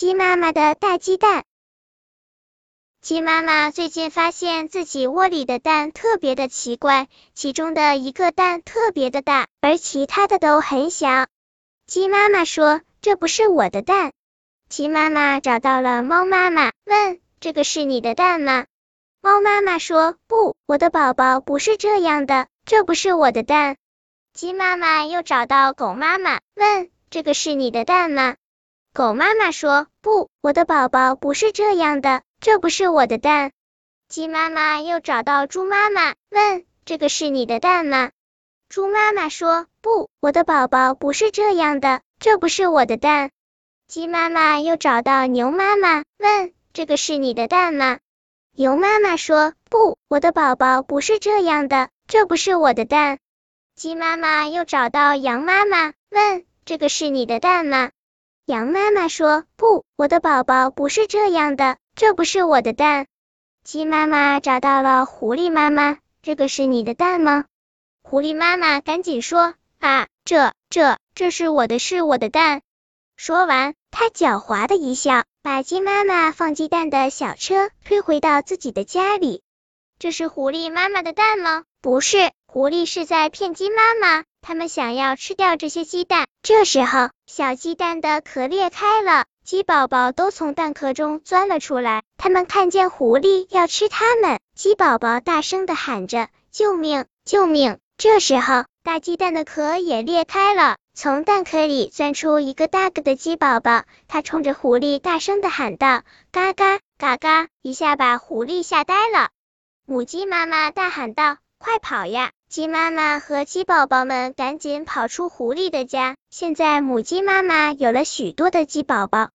鸡妈妈的大鸡蛋。鸡妈妈最近发现自己窝里的蛋特别的奇怪，其中的一个蛋特别的大，而其他的都很小。鸡妈妈说：“这不是我的蛋。”鸡妈妈找到了猫妈妈，问：“这个是你的蛋吗？”猫妈妈说：“不，我的宝宝不是这样的，这不是我的蛋。”鸡妈妈又找到狗妈妈，问：“这个是你的蛋吗？”狗妈妈说：“不，我的宝宝不是这样的。”这不是我的蛋。鸡妈妈又找到猪妈妈，问：“这个是你的蛋吗？”猪妈妈说：“不，我的宝宝不是这样的，这不是我的蛋。”鸡妈妈又找到牛妈妈，问：“这个是你的蛋吗？”牛妈妈说：“不，我的宝宝不是这样的，这不是我的蛋。”鸡妈妈又找到羊妈妈，问：“这个是你的蛋吗？”羊妈妈说：“不，我的宝宝不是这样的。”这不是我的蛋。鸡妈妈找到了狐狸妈妈，这个是你的蛋吗？狐狸妈妈赶紧说啊，这这这是我的，是我的蛋。说完，她狡猾的一笑，把鸡妈妈放鸡蛋的小车推回到自己的家里。这是狐狸妈妈的蛋吗？不是，狐狸是在骗鸡妈妈，他们想要吃掉这些鸡蛋。这时候，小鸡蛋的壳裂开了。鸡宝宝都从蛋壳中钻了出来，他们看见狐狸要吃它们，鸡宝宝大声的喊着：“救命！救命！”这时候，大鸡蛋的壳也裂开了，从蛋壳里钻出一个大个的鸡宝宝，它冲着狐狸大声的喊道：“嘎嘎嘎嘎！”一下把狐狸吓呆了。母鸡妈妈大喊道：“快跑呀！”鸡妈妈和鸡宝宝们赶紧跑出狐狸的家。现在母鸡妈妈有了许多的鸡宝宝，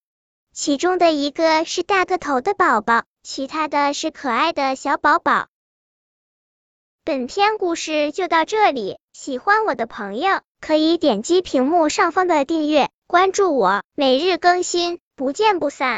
其中的一个是大个头的宝宝，其他的是可爱的小宝宝。本篇故事就到这里，喜欢我的朋友可以点击屏幕上方的订阅，关注我，每日更新，不见不散。